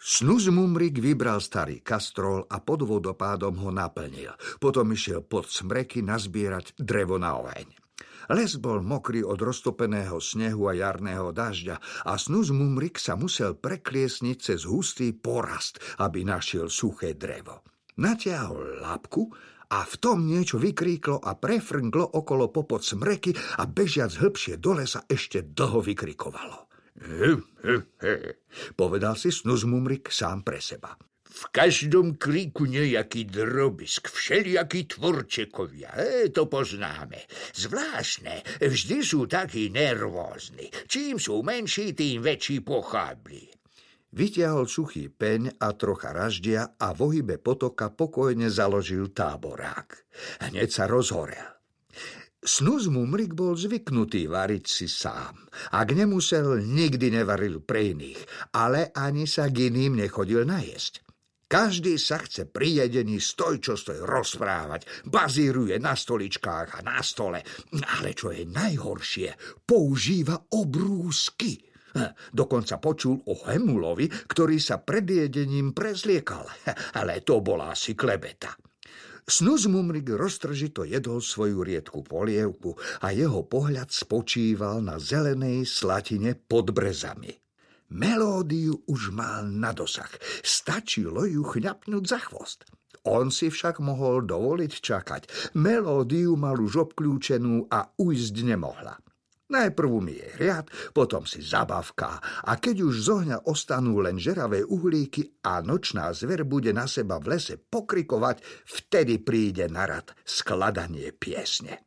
Snuzmumrik vybral starý kastrol a pod vodopádom ho naplnil. Potom išiel pod smreky nazbierať drevo na oheň. Les bol mokrý od roztopeného snehu a jarného dažďa a Snuzmumrik sa musel prekliesniť cez hustý porast, aby našiel suché drevo. Natiahol lápku a v tom niečo vykríklo a prefrnglo okolo popod smreky a bežiac hĺbšie do lesa ešte dlho vykrikovalo. He, he, he, povedal si Snuzmumrik sám pre seba. V každom kríku nejaký drobisk, všelijakí tvorčekovia, e, to poznáme. Zvláštne, vždy sú takí nervózni. Čím sú menší, tým väčší pochábli. Vytiahol suchý peň a trocha raždia a v ohybe potoka pokojne založil táborák. Hneď sa rozhorel. Snuz Mumrik bol zvyknutý variť si sám. Ak nemusel, nikdy nevaril pre iných, ale ani sa k iným nechodil najesť. Každý sa chce pri jedení stoj čo stoj rozprávať, bazíruje na stoličkách a na stole, ale čo je najhoršie, používa obrúsky. Dokonca počul o Hemulovi, ktorý sa pred jedením prezliekal, ale to bola asi klebeta. Snuzmumrik roztržito jedol svoju riedku polievku a jeho pohľad spočíval na zelenej slatine pod brezami. Melódiu už mal na dosah. Stačilo ju chňapnúť za chvost. On si však mohol dovoliť čakať. Melódiu mal už obklúčenú a ujsť nemohla. Najprv je riad, potom si zabavka a keď už z ohňa ostanú len žeravé uhlíky a nočná zver bude na seba v lese pokrikovať, vtedy príde na rad skladanie piesne.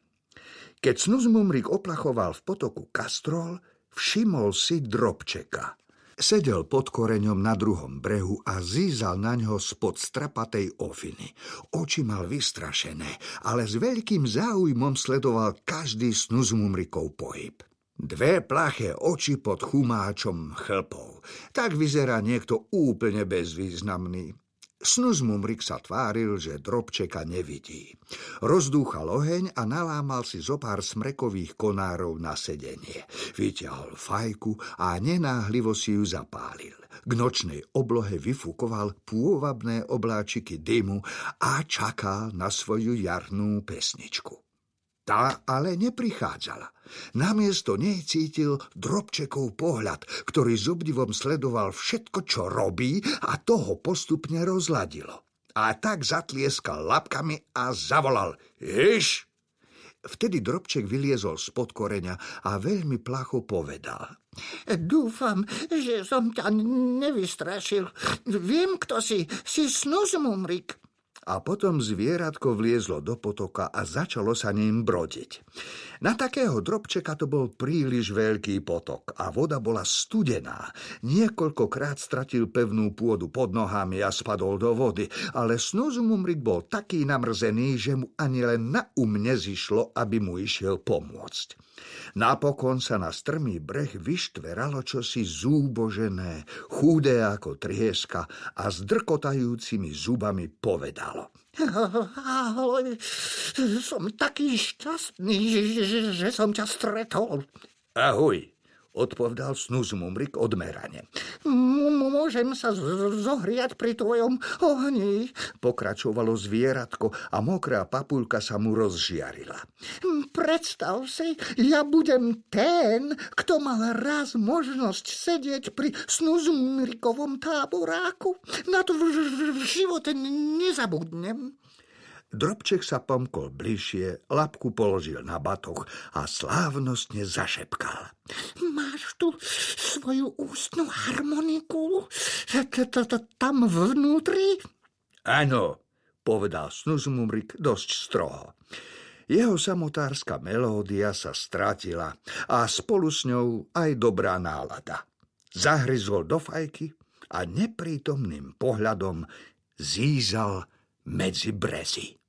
Keď Snuzmumrik oplachoval v potoku kastrol, všimol si drobčeka – Sedel pod koreňom na druhom brehu a zízal na ňo spod strapatej ofiny. Oči mal vystrašené, ale s veľkým záujmom sledoval každý snuzmumrikov pohyb. Dve plaché oči pod chumáčom chlpov. Tak vyzerá niekto úplne bezvýznamný. Snuzmumrik sa tváril, že drobčeka nevidí. Rozdúchal oheň a nalámal si zo pár smrekových konárov na sedenie. Vyťahol fajku a nenáhlivo si ju zapálil. K nočnej oblohe vyfúkoval pôvabné obláčiky dymu a čakal na svoju jarnú pesničku. Tá ale neprichádzala. Namiesto nej cítil drobčekov pohľad, ktorý s obdivom sledoval všetko, čo robí a toho postupne rozladilo. A tak zatlieskal lapkami a zavolal Iš! Vtedy drobček vyliezol spod koreňa a veľmi placho povedal. Dúfam, že som ťa nevystrašil. Viem, kto si. Si snuzmumrik. A potom zvieratko vliezlo do potoka a začalo sa ním brodiť. Na takého drobčeka to bol príliš veľký potok a voda bola studená. Niekoľkokrát stratil pevnú pôdu pod nohami a spadol do vody, ale Snuzmumrik bol taký namrzený, že mu ani len na um nezišlo, aby mu išiel pomôcť. Napokon sa na strmý breh vyštveralo čosi zúbožené, chudé ako trieska a s drkotajúcimi zubami povedalo. Ahoj, som taký šťastný, že, že som ťa stretol. Ahoj, odpovedal Snuzmumrik odmerane. Môžem sa zohriať pri tvojom ohni, pokračovalo zvieratko a mokrá papulka sa mu rozžiarila. Predstav si, ja budem ten, kto mal raz možnosť sedieť pri Snuzmurikovom táboráku. Na to v živote nezabudnem. Drobček sa pomkol bližšie, lapku položil na batoch a slávnostne zašepkal. Máš tu svoju ústnu harmoniku? Tam vnútri? Áno, povedal Snuzmumrik dosť stroho. Jeho samotárska melódia sa strátila a spolu s ňou aj dobrá nálada. Zahryzol do fajky a neprítomným pohľadom zízal medzi brezy.